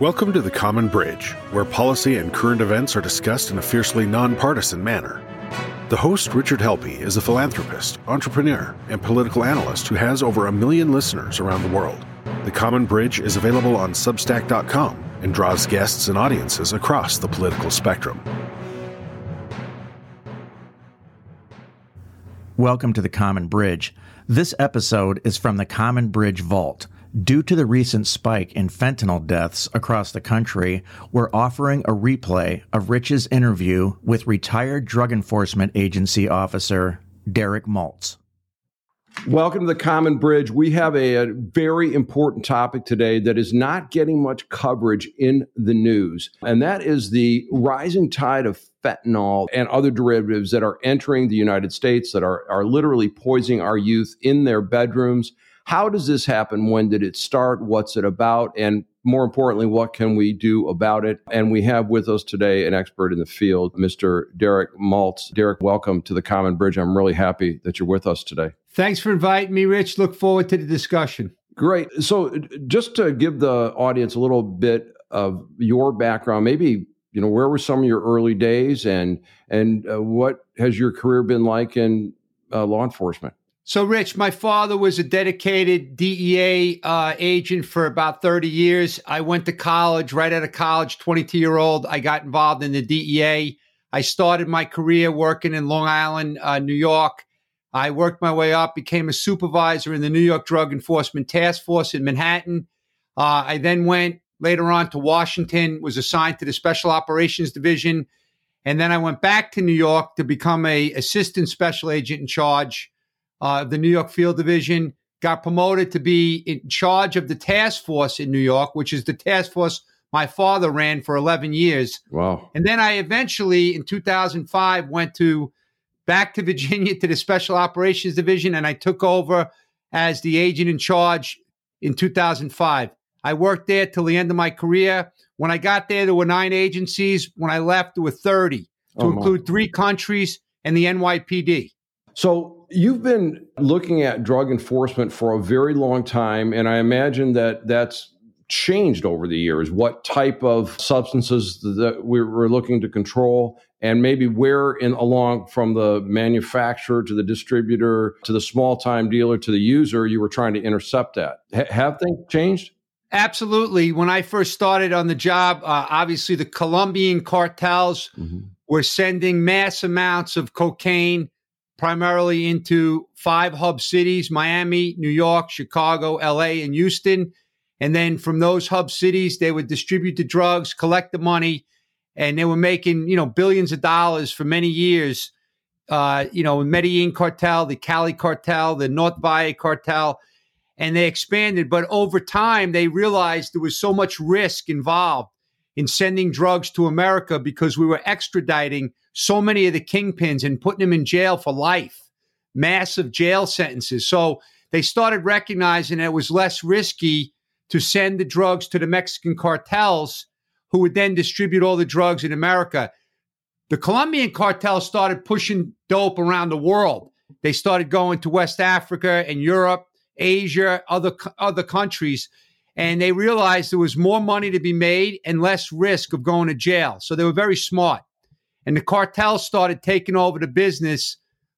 Welcome to the Common Bridge, where policy and current events are discussed in a fiercely nonpartisan manner. The host, Richard Helppie, is a philanthropist, entrepreneur, and political analyst who has over a million listeners around the world. The Common Bridge is available on Substack.com and draws guests and audiences across the political spectrum. Welcome to the Common Bridge. This episode is from the Common Bridge Vault. Due to the recent spike in fentanyl deaths across the country, we're offering a replay of Rich's interview with retired Drug Enforcement Agency officer Derek Maltz. Welcome to the Common Bridge. We have a, a, very important topic today that is not getting much coverage in the news, and that is the rising tide of fentanyl and other derivatives that are entering the United States that are, are literally poisoning our youth in their bedrooms how does this happen? When did it start? What's it about? And more importantly, what can we do about it? And we have with us today an expert in the field, Mr. Derek Maltz. Derek, welcome to the Common Bridge. I'm really happy that you're with us today. Thanks for inviting me, Rich. Look forward to the discussion. Great. So, just to give the audience a little bit of your background, maybe you know where were some of your early days, and and uh, what has your career been like in uh, law enforcement? So, Rich, my father was a dedicated DEA uh, agent for about 30 years. I went to college, right out of college, 22 year old. I got involved in the DEA. I started my career working in Long Island, uh, New York. I worked my way up, became a supervisor in the New York Drug Enforcement Task Force in Manhattan. Uh, I then went later on to Washington, was assigned to the Special Operations Division. And then I went back to New York to become a assistant special agent in charge uh, the New York Field Division, got promoted to be in charge of the task force in New York, which is the task force my father ran for 11 years. Wow. And then I eventually, in 2005, went to back to Virginia to the Special Operations Division, and I took over as the agent in charge in 2005. I worked there till the end of my career. When I got there, there were nine agencies. When I left, there were 30, to oh, include three countries and the NYPD. So you've been looking at drug enforcement for a very long time, and I imagine that that's changed over the years. What type of substances that we're looking to control, and maybe where in along from the manufacturer to the distributor to the small time dealer to the user, you were trying to intercept that. H- have things changed? Absolutely. When I first started on the job, uh, obviously the Colombian cartels mm-hmm. were sending mass amounts of cocaine primarily into five hub cities Miami, New York, Chicago, LA, and Houston. And then from those hub cities, they would distribute the drugs, collect the money, and they were making, you know, billions of dollars for many years. Uh, you know, Medellin cartel, the Cali cartel, the North Valle cartel, and they expanded. But over time, they realized there was so much risk involved in sending drugs to America because we were extraditing so many of the kingpins and putting them in jail for life, massive jail sentences. So they started recognizing it was less risky to send the drugs to the Mexican cartels who would then distribute all the drugs in America. The Colombian cartel started pushing dope around the world. They started going to West Africa and Europe, Asia, other other countries and they realized there was more money to be made and less risk of going to jail. So they were very smart. And the cartel started taking over the business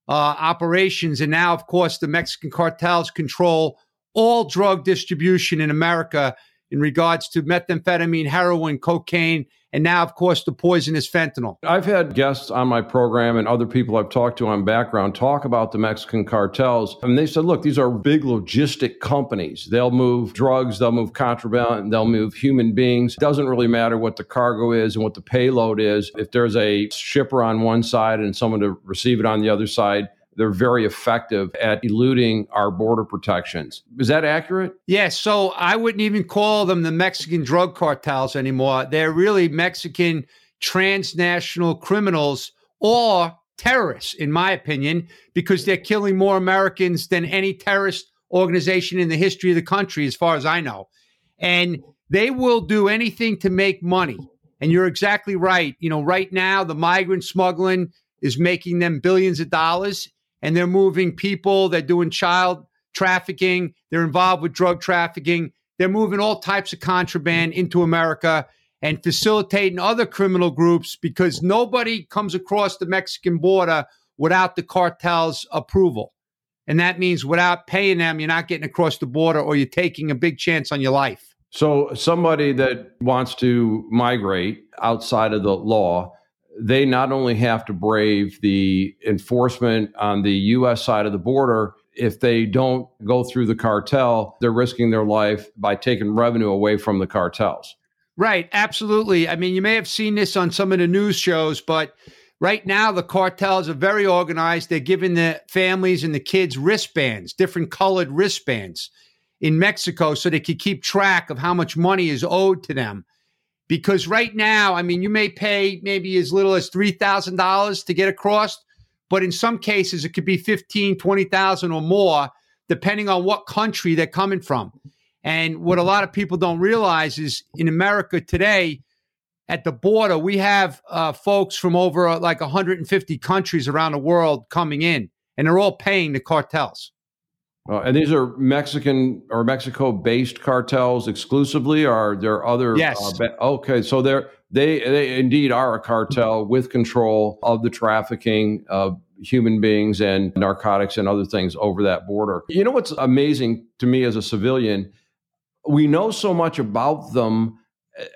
uh, operations. And now, of course, the Mexican cartels control all drug distribution in America in regards to methamphetamine, heroin, cocaine, and now, of course, the poisonous fentanyl. I've had guests on my program and other people I've talked to on background talk about the Mexican cartels. And they said, look, these are big logistic companies. They'll move drugs, they'll move contraband, they'll move human beings. It doesn't really matter what the cargo is and what the payload is. If there's a shipper on one side and someone to receive it on the other side, they're very effective at eluding our border protections. Is that accurate? Yes. So I wouldn't even call them the Mexican drug cartels anymore. They're really Mexican transnational criminals or terrorists, in my opinion, because they're killing more Americans than any terrorist organization in the history of the country, as far as I know. And they will do anything to make money. And you're exactly right. You know, right now, the migrant smuggling is making them billions of dollars and they're moving people, they're doing child trafficking, they're involved with drug trafficking. they're moving all types of contraband into America and facilitating other criminal groups because nobody comes across the Mexican border without the cartel's approval. And that means without paying them, you're not getting across the border or you're taking a big chance on your life. So, somebody that wants to migrate outside of the law, they not only have to brave the enforcement on the U.S. side of the border, if they don't go through the cartel, they're risking their life by taking revenue away from the cartels. Right, absolutely. I mean, you may have seen this on some of the news shows, but right now the cartels are very organized. They're giving the families and the kids wristbands, different colored wristbands in Mexico so they can keep track of how much money is owed to them. Because right now, I mean, you may pay maybe as little as $3,000 to get across, but in some cases it could be 15, 20,000 or more depending on what country they're coming from. And what a lot of people don't realize is in America today, at the border, we have uh, folks from over uh, like 150 countries around the world coming in, and they're all paying the cartels. Uh, and these are Mexican or Mexico based cartels exclusively, or are there other? Yes. Uh, ba- okay, so they're, they they indeed are a cartel with control of the trafficking of human beings and narcotics and other things over that border. You know what's amazing to me as a civilian we know so much about them.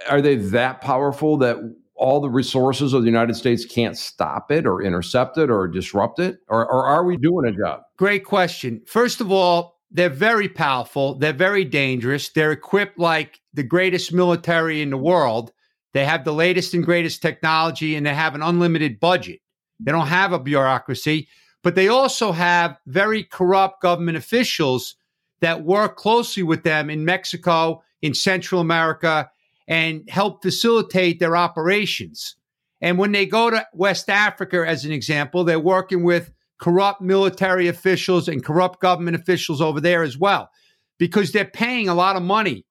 Are they that powerful that all the resources of the United States can't stop it or intercept it or disrupt it? Or, or are we doing a job? Great question. First of all, they're very powerful. They're very dangerous. They're equipped like the greatest military in the world. They have the latest and greatest technology and they have an unlimited budget. They don't have a bureaucracy, but they also have very corrupt government officials that work closely with them in Mexico, in Central America, and help facilitate their operations. And when they go to West Africa, as an example, they're working with corrupt military officials and corrupt government officials over there as well, because they're paying a lot of money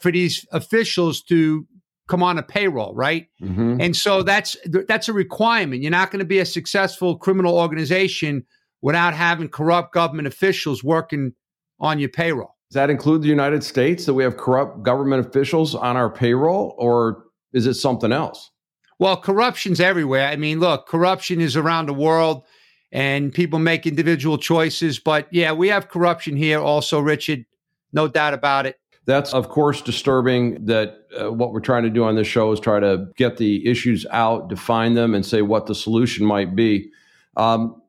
for these officials to come on a payroll, right? Mm-hmm. And so that's that's a requirement. You're not going to be a successful criminal organization without having corrupt government officials working on your payroll. Does that include the United States that we have corrupt government officials on our payroll, or is it something else? Well, corruption's everywhere. I mean, look, corruption is around the world and people make individual choices. But yeah, we have corruption here also, Richard. No doubt about it. That's, of course, disturbing that uh, what we're trying to do on this show is try to get the issues out, define them, and say what the solution might be. Um,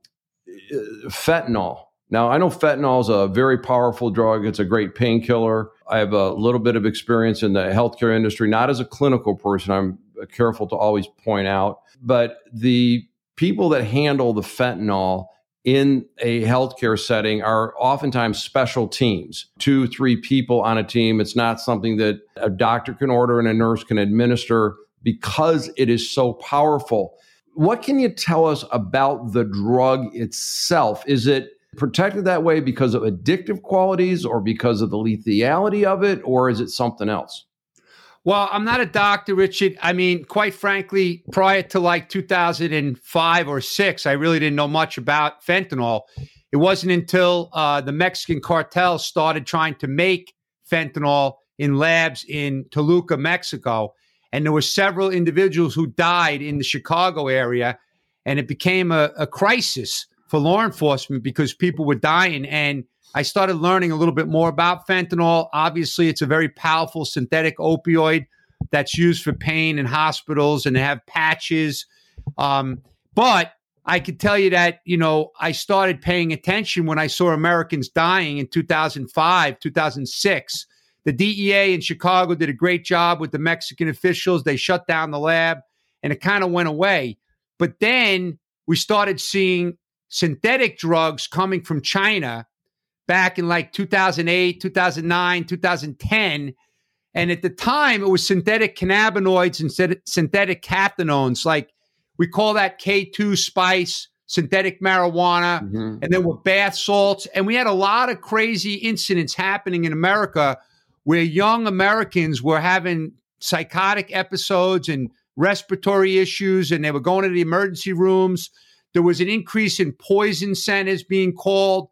uh, fentanyl now, I know fentanyl is a very powerful drug. It's a great painkiller. I have a little bit of experience in the healthcare industry, not as a clinical person. I'm careful to always point out, but the people that handle the fentanyl in a healthcare setting are oftentimes special teams two, three people on a team. It's not something that a doctor can order and a nurse can administer because it is so powerful. What can you tell us about the drug itself? Is it protected that way because of addictive qualities or because of the lethality of it, or is it something else? Well, I'm not a doctor, Richard. I mean, quite frankly, prior to like 2005 or six, I really didn't know much about fentanyl. It wasn't until uh, the Mexican cartel started trying to make fentanyl in labs in Toluca, Mexico, and there were several individuals who died in the Chicago area, and it became a, a crisis for law enforcement because people were dying. And I started learning a little bit more about fentanyl. Obviously, it's a very powerful synthetic opioid that's used for pain in hospitals and they have patches. Um, but I could tell you that, you know, I started paying attention when I saw Americans dying in 2005, 2006. The DEA in Chicago did a great job with the Mexican officials. They shut down the lab and it kind of went away. But then we started seeing synthetic drugs coming from China back in like 2008, 2009, 2010. And at the time, it was synthetic cannabinoids and synthetic cathinones. Like we call that K2 spice, synthetic marijuana, mm-hmm. and then with bath salts. And we had a lot of crazy incidents happening in America where young Americans were having psychotic episodes and respiratory issues, and they were going to the emergency rooms there was an increase in poison centers being called.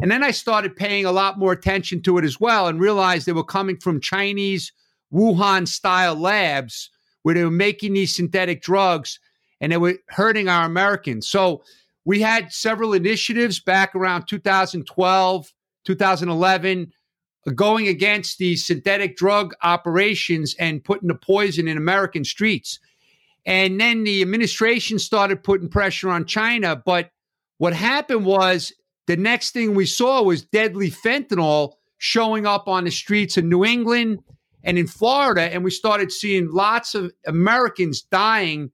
And then I started paying a lot more attention to it as well and realized they were coming from Chinese Wuhan style labs where they were making these synthetic drugs and they were hurting our Americans. So we had several initiatives back around 2012, 2011 going against these synthetic drug operations and putting the poison in American streets. And then the administration started putting pressure on China. But what happened was the next thing we saw was deadly fentanyl showing up on the streets in New England and in Florida. And we started seeing lots of Americans dying,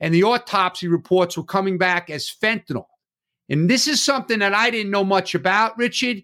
and the autopsy reports were coming back as fentanyl. And this is something that I didn't know much about, Richard.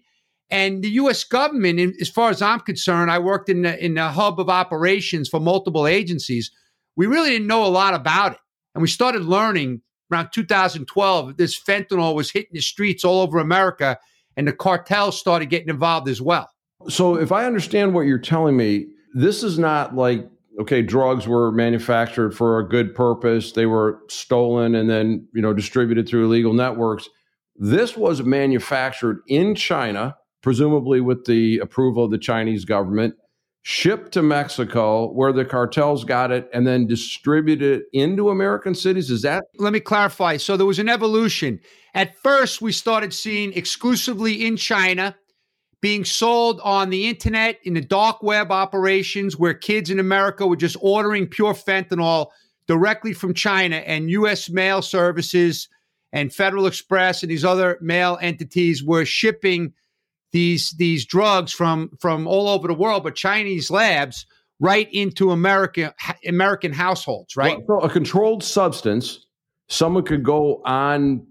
And the U.S. government, as far as I'm concerned, I worked in the, in the hub of operations for multiple agencies we really didn't know a lot about it. And we started learning around 2012 this fentanyl was hitting the streets all over America and the cartels started getting involved as well. So if I understand what you're telling me, this is not like okay, drugs were manufactured for a good purpose, they were stolen and then, you know, distributed through illegal networks. This was manufactured in China, presumably with the approval of the Chinese government shipped to Mexico where the cartels got it and then distributed it into American cities? Is that? Let me clarify. So there was an evolution. At first, we started seeing exclusively in China being sold on the internet in the dark web operations where kids in America were just ordering pure fentanyl directly from China and US mail services and Federal Express and these other mail entities were shipping these these drugs from from all over the world, but Chinese labs right into American American households, right? Well, so a controlled substance, someone could go on.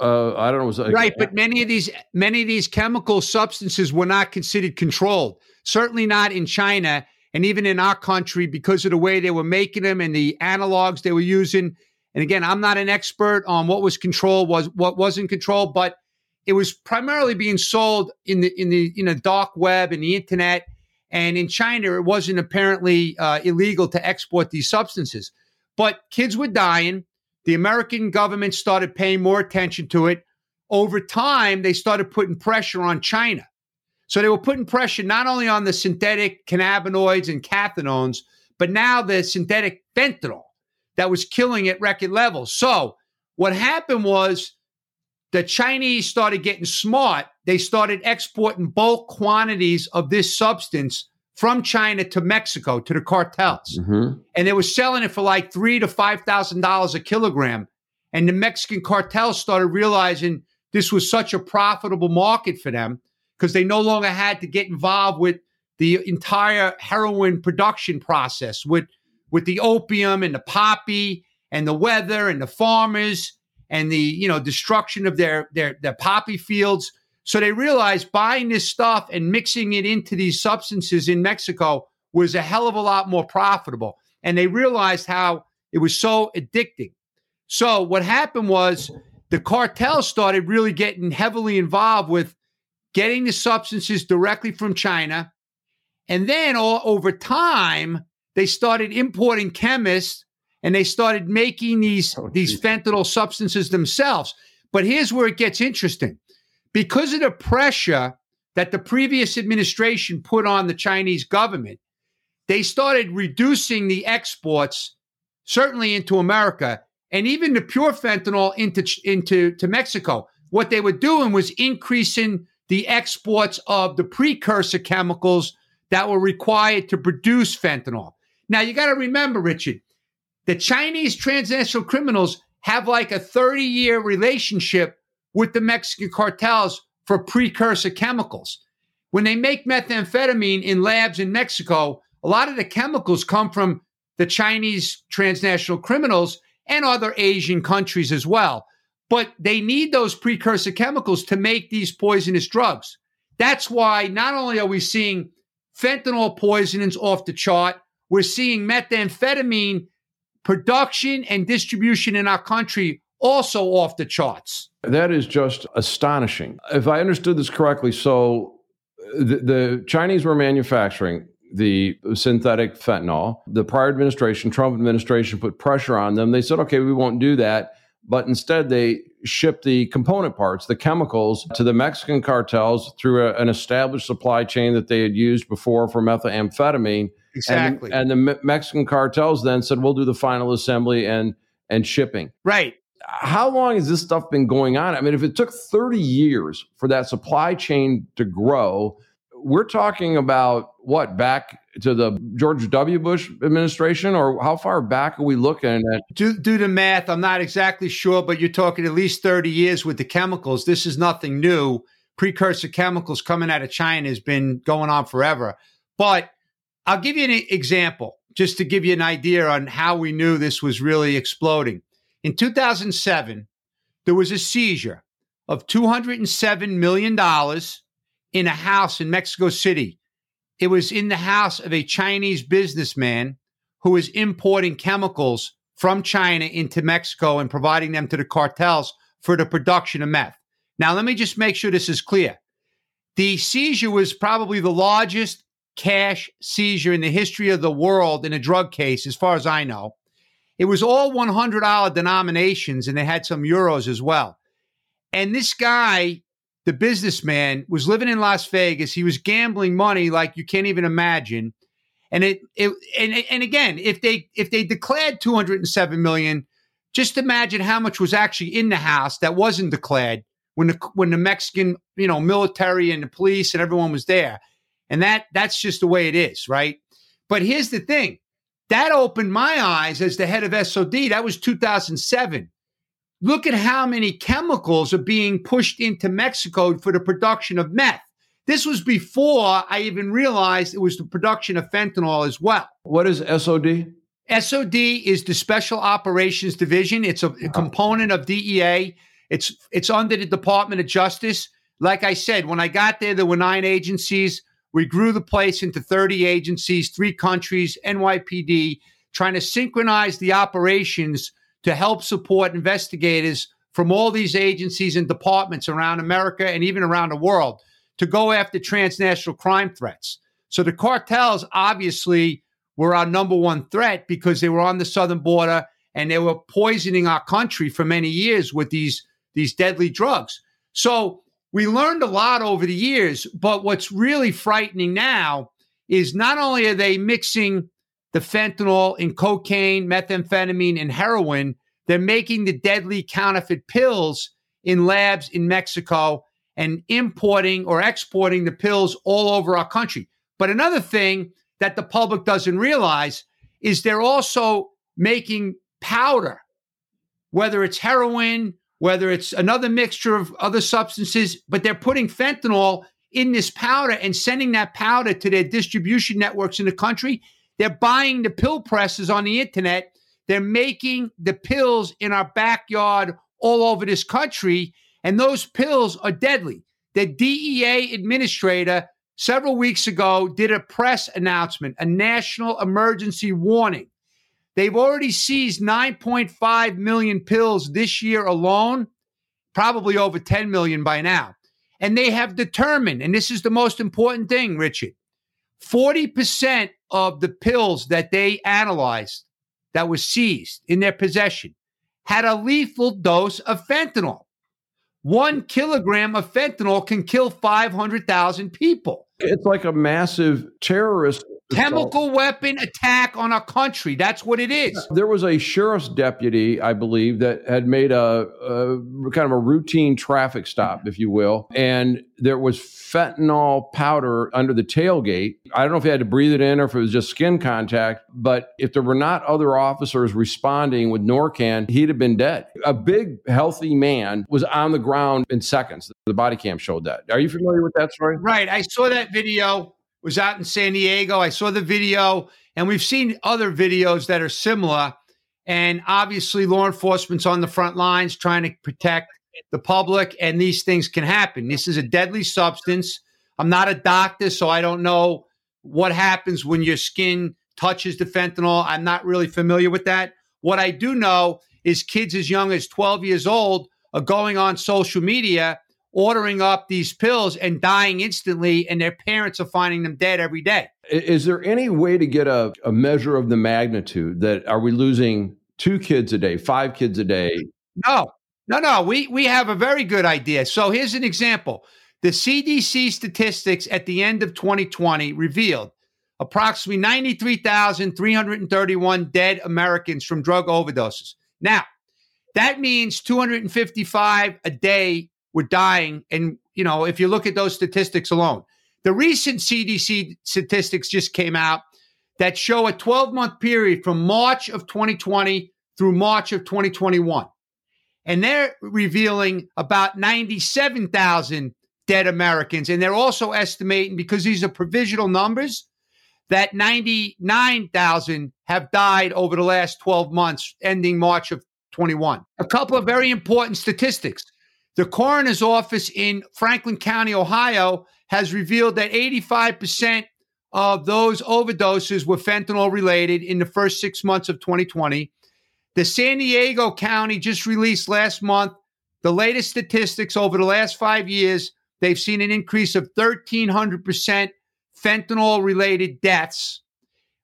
Uh, I don't know. Like, right, but many of these many of these chemical substances were not considered controlled. Certainly not in China, and even in our country because of the way they were making them and the analogs they were using. And again, I'm not an expert on what was controlled, was what wasn't controlled, but it was primarily being sold in the in the in the dark web and the internet. And in China, it wasn't apparently uh, illegal to export these substances. But kids were dying. The American government started paying more attention to it. Over time, they started putting pressure on China. So they were putting pressure not only on the synthetic cannabinoids and cathinones, but now the synthetic fentanyl that was killing at record levels. So what happened was the Chinese started getting smart. They started exporting bulk quantities of this substance from China to Mexico to the cartels, mm-hmm. and they were selling it for like three to five thousand dollars a kilogram. And the Mexican cartels started realizing this was such a profitable market for them because they no longer had to get involved with the entire heroin production process with with the opium and the poppy and the weather and the farmers and the you know destruction of their their their poppy fields. So they realized buying this stuff and mixing it into these substances in Mexico was a hell of a lot more profitable. And they realized how it was so addicting. So what happened was the cartel started really getting heavily involved with getting the substances directly from China. And then all over time, they started importing chemists and they started making these oh, these fentanyl substances themselves. But here's where it gets interesting. Because of the pressure that the previous administration put on the Chinese government, they started reducing the exports, certainly into America, and even the pure fentanyl into, into to Mexico. What they were doing was increasing the exports of the precursor chemicals that were required to produce fentanyl. Now, you got to remember, Richard, the Chinese transnational criminals have like a 30 year relationship with the Mexican cartels for precursor chemicals. When they make methamphetamine in labs in Mexico, a lot of the chemicals come from the Chinese transnational criminals and other Asian countries as well. But they need those precursor chemicals to make these poisonous drugs. That's why not only are we seeing fentanyl poisonings off the chart, we're seeing methamphetamine production and distribution in our country also off the charts. That is just astonishing. If I understood this correctly, so the, the Chinese were manufacturing the synthetic fentanyl. The prior administration, Trump administration, put pressure on them. They said, okay, we won't do that. But instead, they ship the component parts, the chemicals, to the Mexican cartels through a, an established supply chain that they had used before for methamphetamine. Exactly. And, and the Mexican cartels then said, "We'll do the final assembly and and shipping." Right. How long has this stuff been going on? I mean, if it took 30 years for that supply chain to grow, we're talking about what back to the George W. Bush administration, or how far back are we looking at? Do, do the math. I'm not exactly sure, but you're talking at least 30 years with the chemicals. This is nothing new. Precursor chemicals coming out of China has been going on forever. But I'll give you an example just to give you an idea on how we knew this was really exploding. In 2007, there was a seizure of $207 million in a house in Mexico City. It was in the house of a Chinese businessman who was importing chemicals from China into Mexico and providing them to the cartels for the production of meth. Now, let me just make sure this is clear. The seizure was probably the largest cash seizure in the history of the world in a drug case, as far as I know. It was all $100 denominations, and they had some euros as well. And this guy the businessman was living in Las Vegas. He was gambling money like you can't even imagine. And it, it and and again, if they if they declared 207 million, just imagine how much was actually in the house that wasn't declared when the when the Mexican, you know, military and the police and everyone was there. And that that's just the way it is, right? But here's the thing. That opened my eyes as the head of SOD. That was 2007. Look at how many chemicals are being pushed into Mexico for the production of meth. This was before I even realized it was the production of fentanyl as well. What is SOD? SOD is the Special Operations Division. It's a, a component of DEA. It's it's under the Department of Justice. Like I said, when I got there, there were nine agencies. We grew the place into 30 agencies, three countries, NYPD, trying to synchronize the operations to help support investigators from all these agencies and departments around America and even around the world to go after transnational crime threats. So the cartels obviously were our number one threat because they were on the southern border and they were poisoning our country for many years with these these deadly drugs. So we learned a lot over the years, but what's really frightening now is not only are they mixing the fentanyl in cocaine, methamphetamine, and heroin. They're making the deadly counterfeit pills in labs in Mexico and importing or exporting the pills all over our country. But another thing that the public doesn't realize is they're also making powder, whether it's heroin, whether it's another mixture of other substances, but they're putting fentanyl in this powder and sending that powder to their distribution networks in the country they're buying the pill presses on the internet. They're making the pills in our backyard all over this country. And those pills are deadly. The DEA administrator several weeks ago did a press announcement, a national emergency warning. They've already seized 9.5 million pills this year alone, probably over 10 million by now. And they have determined, and this is the most important thing, Richard 40% of the pills that they analyzed that was seized in their possession had a lethal dose of fentanyl. One kilogram of fentanyl can kill 500,000 people. It's like a massive terrorist chemical weapon attack on a country. That's what it is. There was a sheriff's deputy, I believe, that had made a, a, kind of a routine traffic stop, if you will, and there was fentanyl powder under the tailgate. I don't know if he had to breathe it in or if it was just skin contact, but if there were not other officers responding with Narcan, he'd have been dead. A big, healthy man was on the ground in seconds. The body cam showed that. Are you familiar with that story? Right. I saw that video was out in San Diego. I saw the video, and we've seen other videos that are similar. And obviously, law enforcement's on the front lines trying to protect the public, and these things can happen. This is a deadly substance. I'm not a doctor, so I don't know what happens when your skin touches the fentanyl. I'm not really familiar with that. What I do know is kids as young as 12 years old are going on social media ordering up these pills and dying instantly, and their parents are finding them dead every day. Is there any way to get a, a measure of the magnitude that are we losing two kids a day, five kids a day? No, No, no, we we have a very good idea. So here's an example. The CDC statistics at the end of 2020 revealed approximately 93,331 dead Americans from drug overdoses. Now, that means 255 a day were dying. And, you know, if you look at those statistics alone, the recent CDC statistics just came out that show a 12 month period from March of 2020 through March of 2021. And they're revealing about 97,000 dead Americans. And they're also estimating, because these are provisional numbers, that 99,000 have died over the last 12 months, ending March of 21. A couple of very important statistics. The coroner's office in Franklin County, Ohio, has revealed that 85% of those overdoses were fentanyl related in the first six months of 2020. The San Diego County just released last month the latest statistics over the last five years. They've seen an increase of 1,300% fentanyl related deaths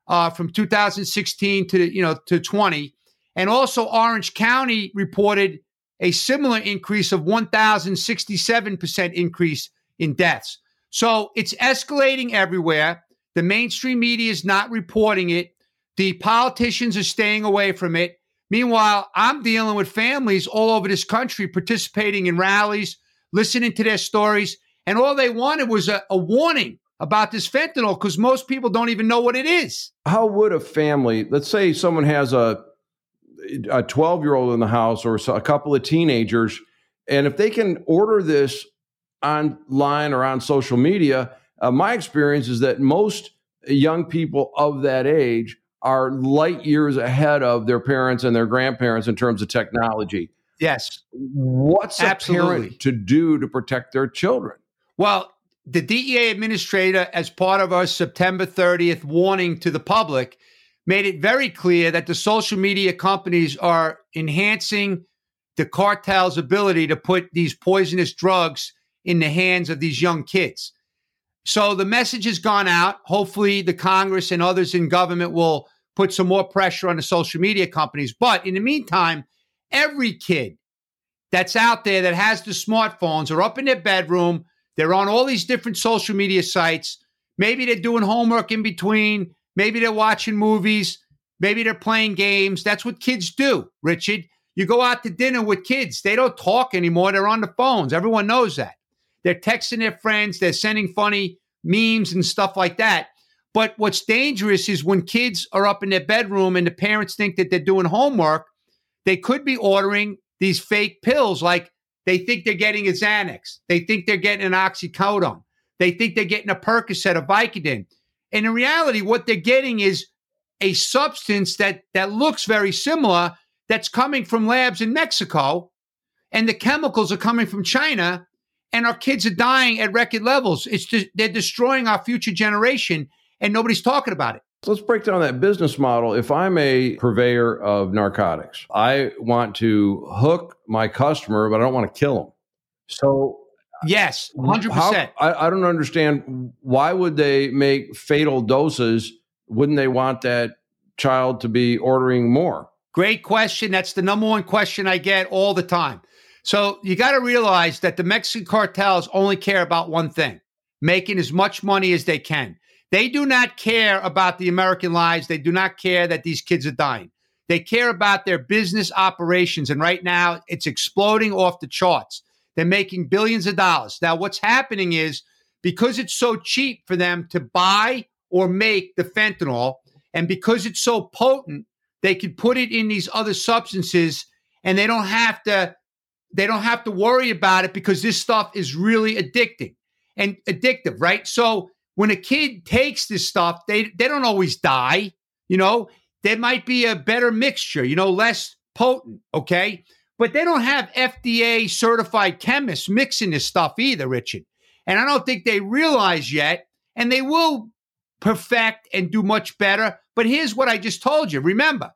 uh, from 2016 to you know to 20, and also Orange County reported a similar increase of 1,067 percent increase in deaths. So it's escalating everywhere. The mainstream media is not reporting it. The politicians are staying away from it. Meanwhile, I'm dealing with families all over this country participating in rallies, listening to their stories, and all they wanted was a, a warning about this fentanyl because most people don't even know what it is. How would a family, let's say someone has a a 12 year old in the house or a couple of teenagers, and if they can order this online or on social media, uh, my experience is that most young people of that age are light years ahead of their parents and their grandparents in terms of technology. Yes. What's Absolutely. a parent to do to protect their children? Well, the DEA administrator, as part of our September 30th warning to the public, made it very clear that the social media companies are enhancing the cartel's ability to put these poisonous drugs in the hands of these young kids. So the message has gone out. Hopefully, the Congress and others in government will put some more pressure on the social media companies. But in the meantime, every kid that's out there that has the smartphones are up in their bedroom they're on all these different social media sites. Maybe they're doing homework in between. Maybe they're watching movies. Maybe they're playing games. That's what kids do, Richard. You go out to dinner with kids, they don't talk anymore. They're on the phones. Everyone knows that. They're texting their friends, they're sending funny memes and stuff like that. But what's dangerous is when kids are up in their bedroom and the parents think that they're doing homework, they could be ordering these fake pills like they think they're getting a Xanax. They think they're getting an oxycodone. They think they're getting a Percocet, a Vicodin. And in reality, what they're getting is a substance that that looks very similar that's coming from labs in Mexico, and the chemicals are coming from China, and our kids are dying at record levels. It's just, they're destroying our future generation, and nobody's talking about it. Let's break down that business model. If I'm a purveyor of narcotics, I want to hook my customer, but I don't want to kill them. So, yes, 100%. I, I don't understand why would they make fatal doses? Wouldn't they want that child to be ordering more? Great question. That's the number one question I get all the time. So, you got to realize that the Mexican cartels only care about one thing making as much money as they can. They do not care about the American lives. They do not care that these kids are dying. They care about their business operations. And right now, it's exploding off the charts. They're making billions of dollars. Now, what's happening is because it's so cheap for them to buy or make the fentanyl, and because it's so potent, they can put it in these other substances and they don't have to they don't have to worry about it because this stuff is really addicting and addictive, right? So when a kid takes this stuff, they they don't always die. You know, there might be a better mixture, you know, less potent, okay? But they don't have FDA certified chemists mixing this stuff either, Richard. And I don't think they realize yet, and they will perfect and do much better. But here's what I just told you. Remember,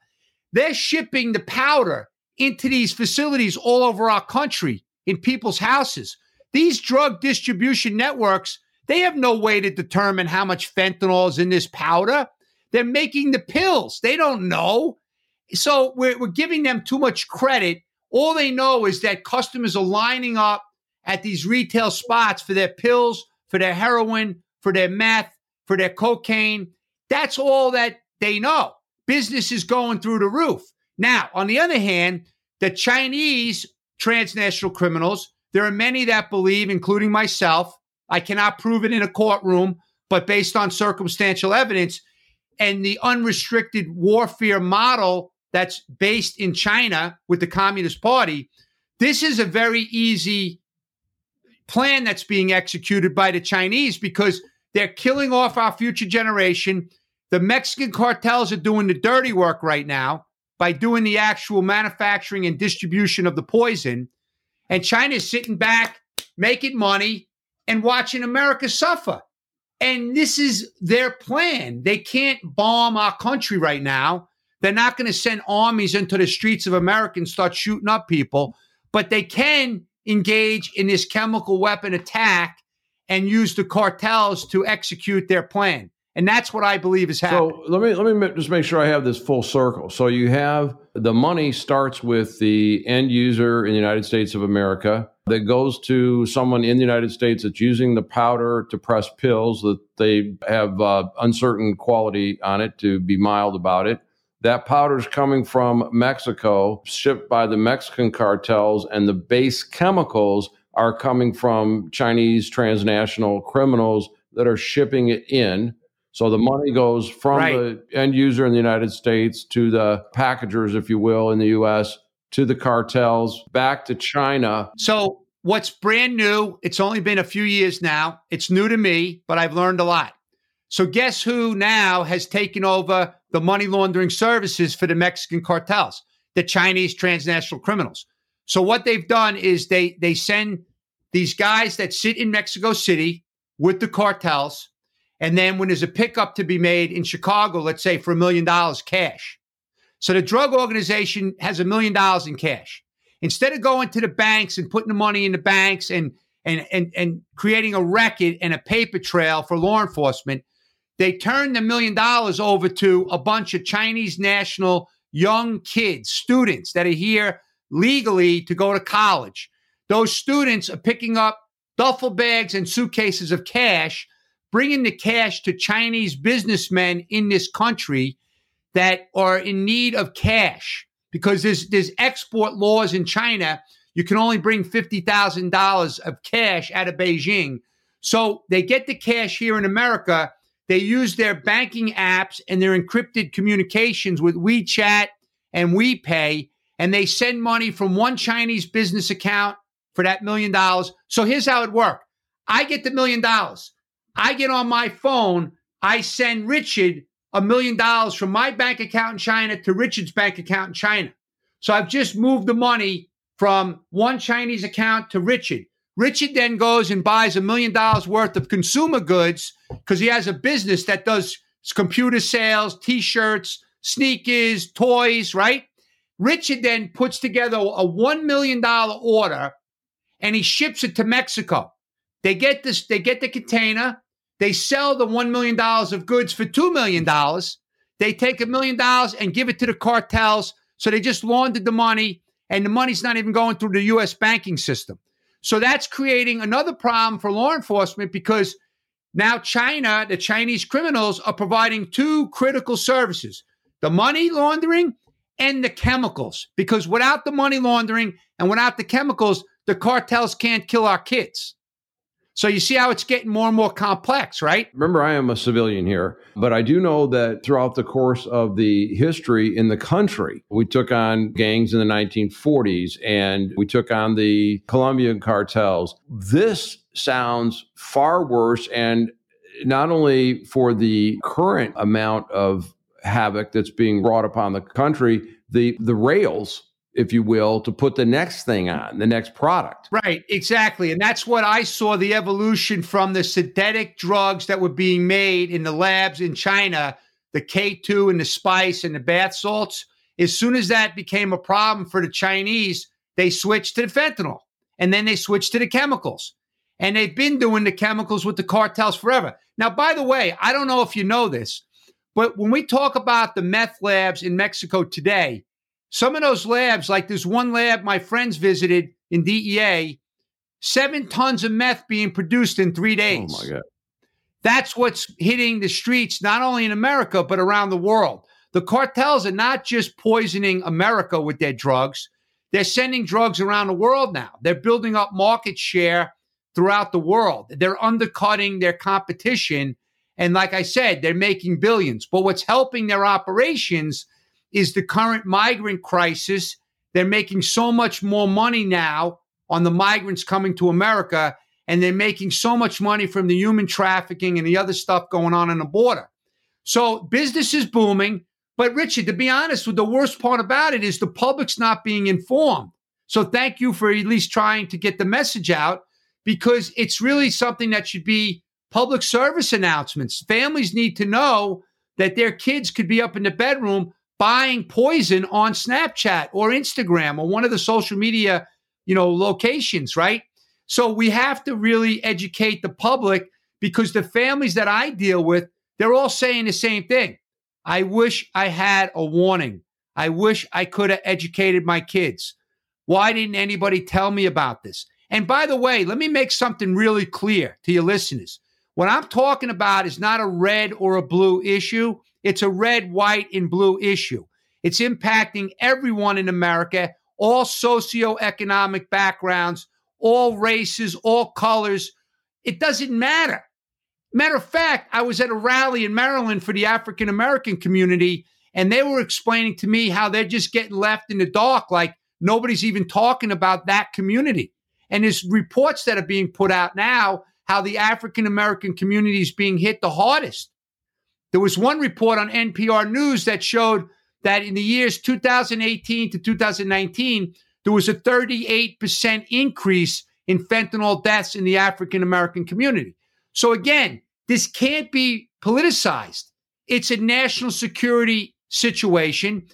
they're shipping the powder into these facilities all over our country in people's houses. These drug distribution networks they have no way to determine how much fentanyl is in this powder. They're making the pills. They don't know. So we're, we're giving them too much credit All they know is that customers are lining up at these retail spots for their pills, for their heroin, for their meth, for their cocaine. That's all that they know. Business is going through the roof. Now, on the other hand, the Chinese transnational criminals, there are many that believe, including myself, I cannot prove it in a courtroom, but based on circumstantial evidence and the unrestricted warfare model that's based in China with the Communist Party, this is a very easy plan that's being executed by the Chinese because they're killing off our future generation. The Mexican cartels are doing the dirty work right now by doing the actual manufacturing and distribution of the poison. And China's sitting back, making money, and watching America suffer. And this is their plan. They can't bomb our country right now. They're not going to send armies into the streets of America and start shooting up people, but they can engage in this chemical weapon attack and use the cartels to execute their plan. And that's what I believe is happening. So let me let me just make sure I have this full circle. So you have the money starts with the end user in the United States of America that goes to someone in the United States that's using the powder to press pills that they have uh, uncertain quality on it to be mild about it. That powder is coming from Mexico, shipped by the Mexican cartels, and the base chemicals are coming from Chinese transnational criminals that are shipping it in. So the money goes from right. the end user in the United States to the packagers, if you will, in the US, to the cartels, back to China. So what's brand new, it's only been a few years now. It's new to me, but I've learned a lot. So guess who now has taken over the money laundering services for the Mexican cartels, the Chinese transnational criminals. So what they've done is they they send these guys that sit in Mexico City with the cartels, and then when there's a pickup to be made in Chicago, let's say for a million dollars cash. So the drug organization has a million dollars in cash. Instead of going to the banks and putting the money in the banks and and and and creating a record and a paper trail for law enforcement, they turned the million dollars over to a bunch of Chinese national young kids, students that are here legally to go to college. Those students are picking up duffel bags and suitcases of cash, bringing the cash to Chinese businessmen in this country that are in need of cash because there's there's export laws in China. You can only bring fifty thousand dollars of cash out of Beijing. So they get the cash here in America they use their banking apps and their encrypted communications with WeChat and WePay, and they send money from one Chinese business account for that million dollars. So here's how it worked I get the million dollars. I get on my phone, I send Richard a million dollars from my bank account in China to Richard's bank account in China. So I've just moved the money from one Chinese account to Richard. Richard then goes and buys a million dollars worth of consumer goods because he has a business that does computer sales, t shirts, sneakers, toys, right? Richard then puts together a $1 million order and he ships it to Mexico. They get this, they get the container, they sell the $1 million of goods for $2 million. They take a million dollars and give it to the cartels. So they just laundered the money and the money's not even going through the US banking system. So that's creating another problem for law enforcement because now China, the Chinese criminals, are providing two critical services the money laundering and the chemicals. Because without the money laundering and without the chemicals, the cartels can't kill our kids. So you see how it's getting more and more complex, right? Remember, I am a civilian here, but I do know that throughout the course of the history in the country, we took on gangs in the 1940s and we took on the Colombian cartels. This sounds far worse and not only for the current amount of havoc that's being brought upon the country, the the rails if you will, to put the next thing on, the next product. Right, exactly. And that's what I saw the evolution from the synthetic drugs that were being made in the labs in China, the K2 and the spice and the bath salts. As soon as that became a problem for the Chinese, they switched to the fentanyl and then they switched to the chemicals. And they've been doing the chemicals with the cartels forever. Now, by the way, I don't know if you know this, but when we talk about the meth labs in Mexico today, some of those labs, like this one lab my friends visited in DEA, seven tons of meth being produced in three days. Oh my God. That's what's hitting the streets, not only in America, but around the world. The cartels are not just poisoning America with their drugs, they're sending drugs around the world now. They're building up market share throughout the world. They're undercutting their competition. And like I said, they're making billions. But what's helping their operations is the current migrant crisis. They're making so much more money now on the migrants coming to America, and they're making so much money from the human trafficking and the other stuff going on on the border. So business is booming. But Richard, to be honest, with the worst part about it is the public's not being informed. So thank you for at least trying to get the message out because it's really something that should be public service announcements. Families need to know that their kids could be up in the bedroom buying poison on Snapchat or Instagram or one of the social media, you know, locations, right? So we have to really educate the public because the families that I deal with, they're all saying the same thing. I wish I had a warning. I wish I could have educated my kids. Why didn't anybody tell me about this? And by the way, let me make something really clear to your listeners. What I'm talking about is not a red or a blue issue. It's a red, white, and blue issue. It's impacting everyone in America, all socioeconomic backgrounds, all races, all colors. It doesn't matter. Matter of fact, I was at a rally in Maryland for the African American community, and they were explaining to me how they're just getting left in the dark, like nobody's even talking about that community. And there's reports that are being put out now how the African American community is being hit the hardest. There was one report on NPR News that showed that in the years 2018 to 2019, there was a 38% increase in fentanyl deaths in the African American community. So again, this can't be politicized. It's a national security situation.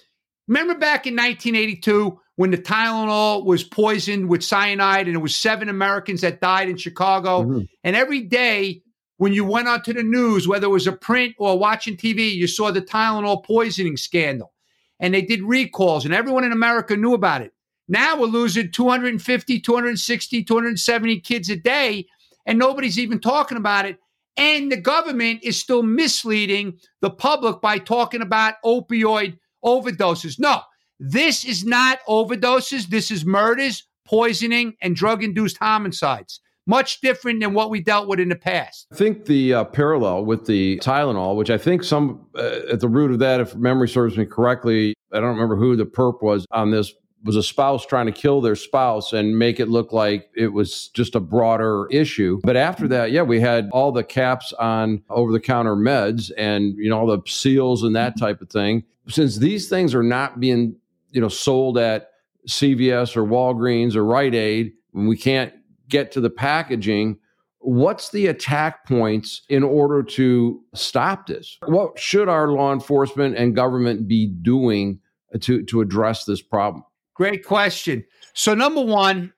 Remember back in 1982 when the Tylenol was poisoned with cyanide and it was seven Americans that died in Chicago? Mm-hmm. And every day when you went onto the news, whether it was a print or watching TV, you saw the Tylenol poisoning scandal. And they did recalls, and everyone in America knew about it. Now we're losing 250, 260, 270 kids a day, and nobody's even talking about it. And the government is still misleading the public by talking about opioid overdoses. No, this is not overdoses. This is murders, poisoning, and drug induced homicides much different than what we dealt with in the past. I think the uh, parallel with the Tylenol, which I think some uh, at the root of that, if memory serves me correctly, I don't remember who the perp was on this, was a spouse trying to kill their spouse and make it look like it was just a broader issue. But after that, yeah, we had all the caps on over the counter meds and, you know, all the seals and that type of thing. Since these things are not being, you know, sold at CVS or Walgreens or Rite Aid, and we can't get to the packaging, what's the attack points in order to stop this? What should our law enforcement and government be doing to, to address this problem? Great question. So, number one,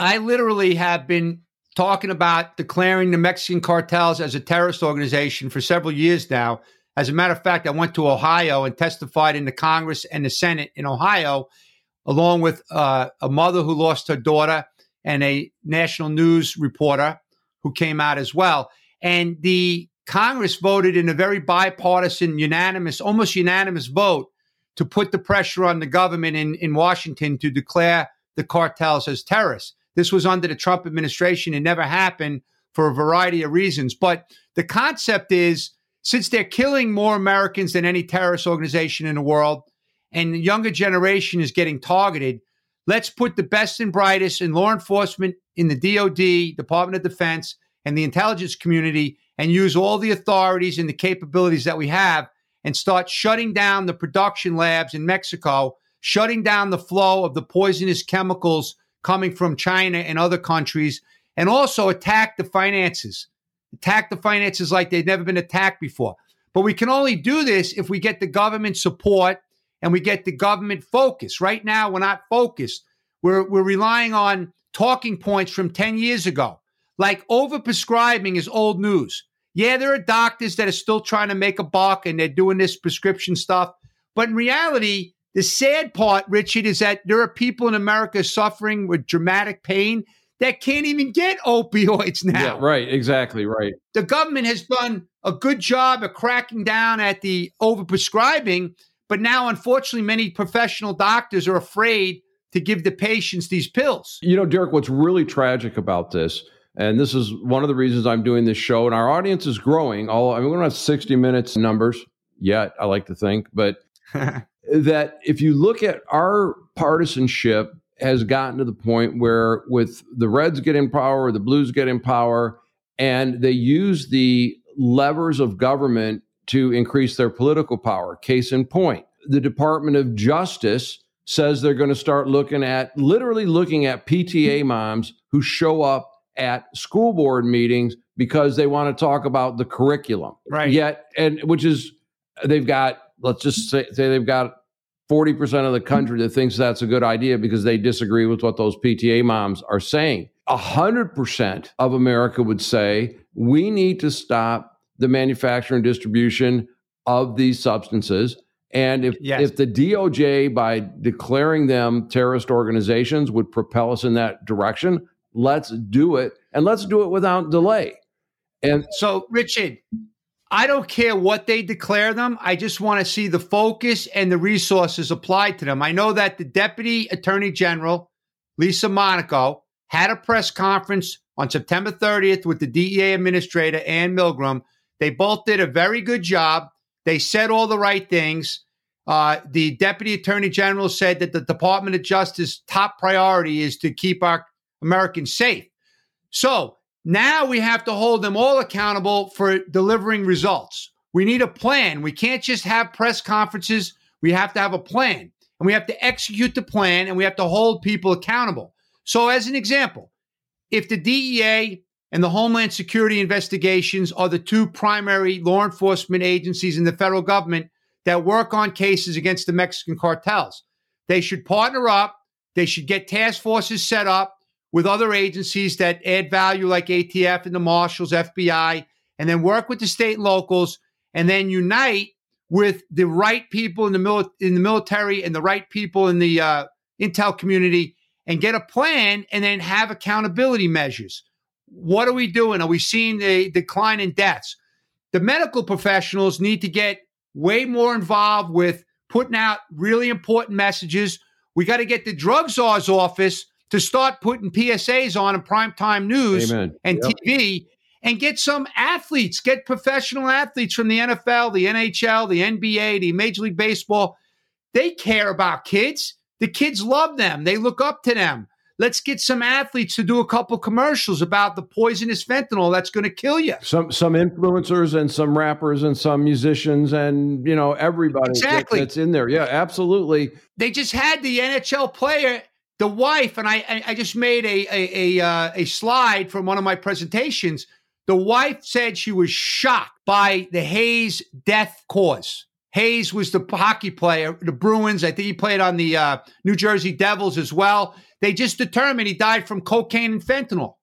I literally have been talking about declaring the Mexican cartels as a terrorist organization for several years now. As a matter of fact, I went to Ohio and testified in the Congress and the Senate in Ohio, along with uh, a mother who lost her daughter and a national news reporter who came out as well. And the Congress voted in a very bipartisan, unanimous, almost unanimous vote to put the pressure on the government in, in Washington to declare the cartels as terrorists. This was under the Trump administration. It never happened for a variety of reasons. But the concept is since they're killing more Americans than any terrorist organization in the world, and the younger generation is getting targeted, Let's put the best and brightest in law enforcement, in the DOD, Department of Defense, and the intelligence community, and use all the authorities and the capabilities that we have and start shutting down the production labs in Mexico, shutting down the flow of the poisonous chemicals coming from China and other countries, and also attack the finances. Attack the finances like they've never been attacked before. But we can only do this if we get the government support and we get the government focused. Right now, we're not focused. We're, we're relying on talking points from 10 years ago. Like overprescribing is old news. Yeah, there are doctors that are still trying to make a buck and they're doing this prescription stuff. But in reality, The sad part, Richard, is that there are people in America suffering with dramatic pain that can't even get opioids now. Yeah, right. Exactly. Right. The government has done a good job of cracking down at the overprescribing, but now, unfortunately, many professional doctors are afraid to give the patients these pills. You know, Derek, what's really tragic about this, and this is one of the reasons I'm doing this show, and our audience is growing. All I mean, we don't have 60 minutes numbers yet, I like to think, but that if you look at our partisanship has gotten to the point where with the Reds get in power, the Blues get in power, and they use the levers of government to increase their political power. Case in point, the Department of Justice says they're going to start looking at literally looking at PTA moms who show up at school board meetings because they want to talk about the curriculum. Right. Yet, and which is they've got, let's just say, say they've got 40% of the country that thinks that's a good idea because they disagree with what those PTA moms are saying. 100% of America would say we need to stop the manufacture and distribution of these substances. And if, yes. if the DOJ, by declaring them terrorist organizations, would propel us in that direction, let's do it. And let's do it without delay. And so, Richard, I don't care what they declare them. I just want to see the focus and the resources applied to them. I know that the Deputy Attorney General, Lisa Monaco, had a press conference on September 30th with the DEA Administrator, Anne Milgram. They both did a very good job. They said all the right things. Uh, the Deputy Attorney General said that the Department of Justice top priority is to keep our Americans safe. So now we have to hold them all accountable for delivering results. We need a plan. We can't just have press conferences. We have to have a plan and we have to execute the plan and we have to hold people accountable. So, as an example, if the DEA and the Homeland Security investigations are the two primary law enforcement agencies in the federal government that work on cases against the Mexican cartels, they should partner up. They should get task forces set up with other agencies that add value like ATF and the Marshals, FBI, and then work with the state and locals and then unite with the right people in the, mil- in the military and the right people in the uh, intel community and get a plan and then have accountability measures. What are we doing? Are we seeing a decline in deaths? The medical professionals need to get way more involved with putting out really important messages. We got to get the drug czar's office to start putting PSAs on in primetime news Amen. and yep. TV and get some athletes, get professional athletes from the NFL, the NHL, the NBA, the Major League Baseball. They care about kids. The kids love them. They look up to them. Let's get some athletes to do a couple commercials about the poisonous fentanyl that's going to kill you. Some some influencers and some rappers and some musicians and you know everybody exactly. That, that's in there. Yeah, absolutely. They just had the NHL player the wife, and I, I just made a a a, uh, a slide from one of my presentations. The wife said she was shocked by the Hayes death cause. Hayes was the hockey player, the Bruins. I think he played on the uh, New Jersey Devils as well. They just determined he died from cocaine and fentanyl.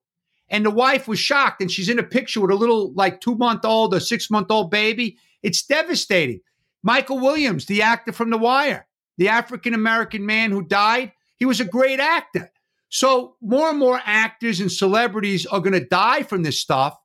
And the wife was shocked, and she's in a picture with a little, like, two month old or six month old baby. It's devastating. Michael Williams, the actor from The Wire, the African American man who died, he was a great actor. So more and more actors and celebrities are going to die from this stuff,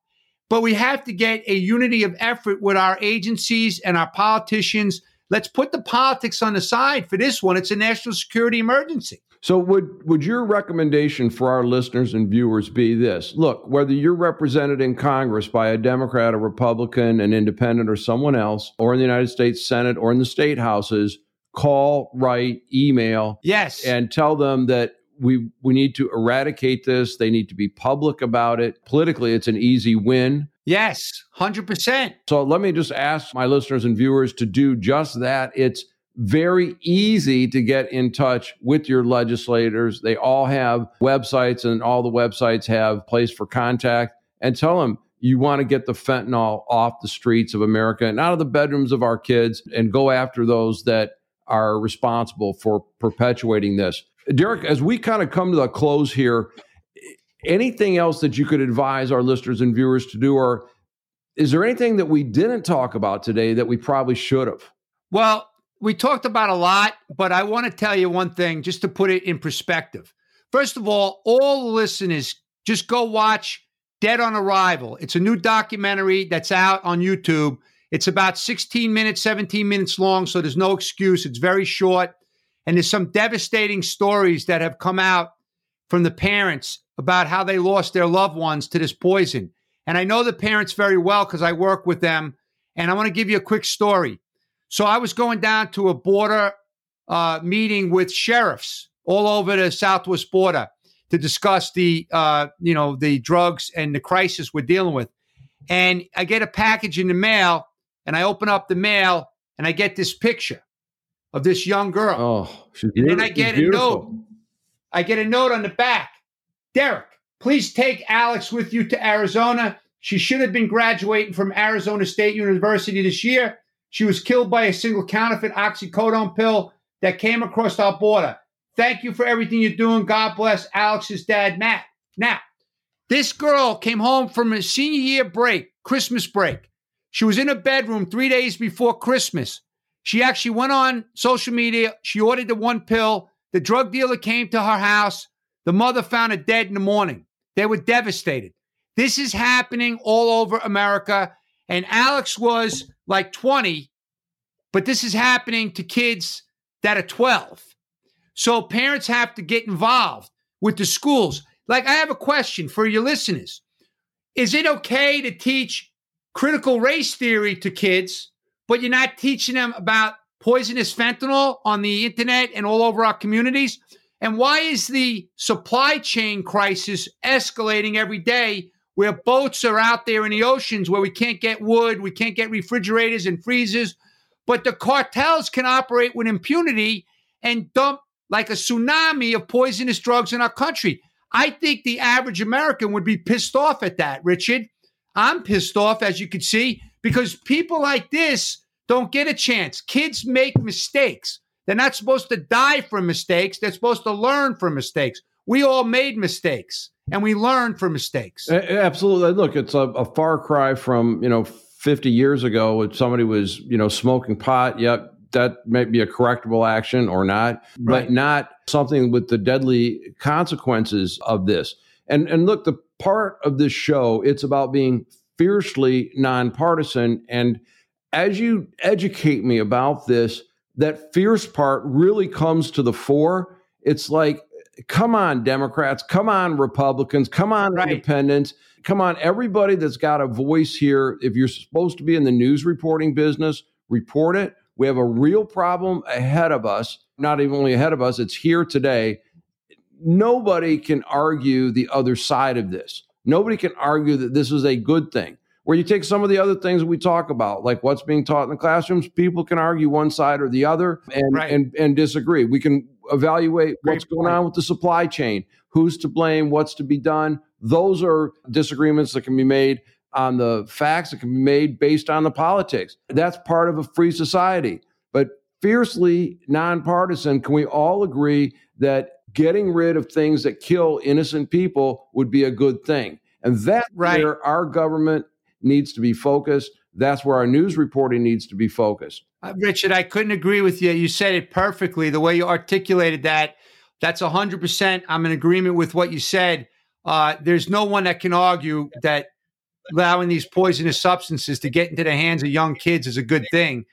but we have to get a unity of effort with our agencies and our politicians. Let's put the politics on the side for this one. It's a national security emergency. So would would your recommendation for our listeners and viewers be this? Look, whether you're represented in Congress by a Democrat, a Republican, an independent or someone else, or in the United States Senate or in the state houses, call, write, email. Yes. And tell them that we we need to eradicate this. They need to be public about it. Politically, it's an easy win. Yes, 100%. So let me just ask my listeners and viewers to do just that. It's very easy to get in touch with your legislators. They all have websites and all the websites have place for contact and tell them you want to get the fentanyl off the streets of America and out of the bedrooms of our kids and go after those that are responsible for perpetuating this. Derek, as we kind of come to the close here, anything else that you could advise our listeners and viewers to do, or is there anything that we didn't talk about today that we probably should have? Well, we talked about a lot, but I want to tell you one thing just to put it in perspective. First of all, all listeners, just go watch Dead on Arrival. It's a new documentary that's out on YouTube. It's about 16 minutes, 17 minutes long, so there's no excuse. It's very short. And there's some devastating stories that have come out from the parents about how they lost their loved ones to this poison. And I know the parents very well because I work with them. And I want to give you a quick story. So I was going down to a border uh, meeting with sheriffs all over the southwest border to discuss the uh, you know the drugs and the crisis we're dealing with. And I get a package in the mail, and I open up the mail, and I get this picture of this young girl. Oh, she's and then I get a note. I get a note on the back. Derek, please take Alex with you to Arizona. She should have been graduating from Arizona State University this year. She was killed by a single counterfeit oxycodone pill that came across our border. Thank you for everything you're doing. God bless Alex's dad, Matt. Now, this girl came home from a senior year break, Christmas break. She was in a bedroom three days before Christmas. She actually went on social media. She ordered the one pill. The drug dealer came to her house. The mother found her dead in the morning. They were devastated. This is happening all over America. And Alex was like 20, but this is happening to kids that are 12. So parents have to get involved with the schools. Like, I have a question for your listeners Is it okay to teach critical race theory to kids, but you're not teaching them about poisonous fentanyl on the internet and all over our communities? And why is the supply chain crisis escalating every day where boats are out there in the oceans where we can't get wood, we can't get refrigerators and freezers, but the cartels can operate with impunity and dump like a tsunami of poisonous drugs in our country. I think the average American would be pissed off at that, Richard. I'm pissed off, as you can see, because people like this don't get a chance. Kids make mistakes. They're not supposed to die from mistakes. They're supposed to learn from mistakes. We all made mistakes and we learn from mistakes. Absolutely. Look, it's a, a far cry from, you know, 50 years ago when somebody was, you know, smoking pot. Yep, that may be a correctable action or not, right. but not something with the deadly consequences of this. And and look, the part of this show, it's about being fiercely nonpartisan. And as you educate me about this, that fierce part really comes to the fore. It's like come on, Democrats, come on, Republicans, come on, right. independents, come on, everybody that's got a voice here. If you're supposed to be in the news reporting business, report it. We have a real problem ahead of us, not even only ahead of us, it's here today. Nobody can argue the other side of this. Nobody can argue that this is a good thing. Where you take some of the other things we talk about, like what's being taught in the classrooms, people can argue one side or the other and right. and, and disagree. We can evaluate Great what's point. going on with the supply chain, who's to blame, what's to be done. Those are disagreements that can be made on the facts, that can be made based on the politics. That's part of a free society. But fiercely nonpartisan, can we all agree that getting rid of things that kill innocent people would be a good thing? And that's right. where our government needs to be focused. That's where our news reporting needs to be focused. Uh, Richard, I couldn't agree with you. You said it perfectly. The way you articulated that, that's 100%. I'm in agreement with what you said. Uh, there's no one that can argue that allowing these poisonous substances to get into the hands of young kids is a good thing.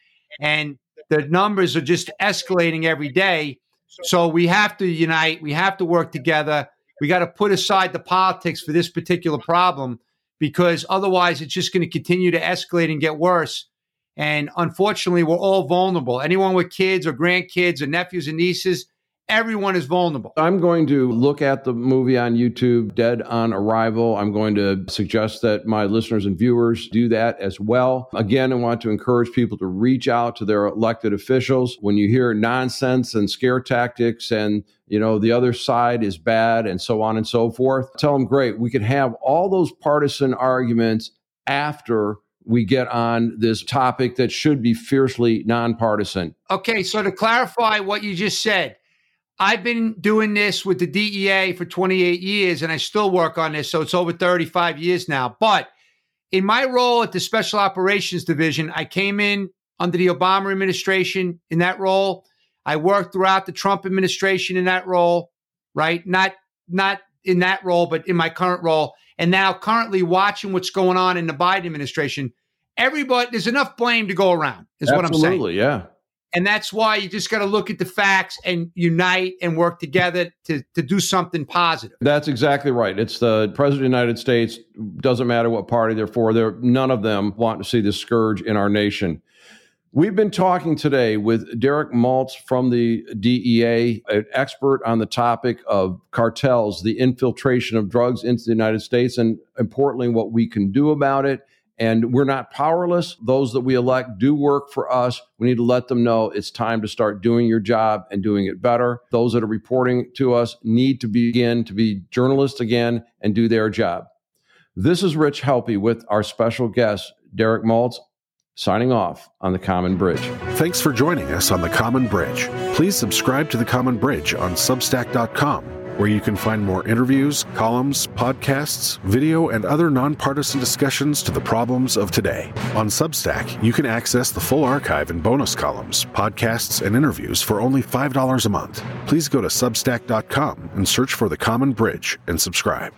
And the numbers are just escalating every day. So we have to unite. We have to work together. We got to put aside the politics for this particular problem because otherwise it's just going to continue to escalate and get worse. And unfortunately, we're all vulnerable. Anyone with kids or grandkids or nephews and nieces, everyone is vulnerable. I'm going to look at the movie on YouTube, Dead on Arrival. I'm going to suggest that my listeners and viewers do that as well. Again, I want to encourage people to reach out to their elected officials. When you hear nonsense and scare tactics and you know, the other side is bad and so on and so forth. Tell them, great, we could have all those partisan arguments after we get on this topic that should be fiercely nonpartisan. Okay, so to clarify what you just said, I've been doing this with the DEA for 28 years and I still work on this. So it's over 35 years now. But in my role at the Special Operations Division, I came in under the Obama administration in that role. I worked throughout the Trump administration in that role, right? Not not in that role, but in my current role. And now currently watching what's going on in the Biden administration. Everybody there's enough blame to go around, is Absolutely, what I'm saying. Absolutely, yeah. And that's why you just got to look at the facts and unite and work together to, to do something positive. That's exactly right. It's the president of the United States, doesn't matter what party they're for, they're, none of them want to see the scourge in our nation. We've been talking today with Derek Maltz from the DEA, an expert on the topic of cartels, the infiltration of drugs into the United States, and importantly, what we can do about it and we're not powerless. Those that we elect do work for us. We need to let them know it's time to start doing your job and doing it better. Those that are reporting to us need to begin to be journalists again and do their job. This is Rich Helppie with our special guest, Derek Maltz, signing off on The Common Bridge. Thanks for joining us on The Common Bridge. Please subscribe to The Common Bridge on Substack.com where you can find more interviews, columns, podcasts, video, and other nonpartisan discussions to the problems of today. On Substack, you can access the full archive and bonus columns, podcasts, and interviews for only $5 a month. Please go to substack.com and search for The Common Bridge and subscribe.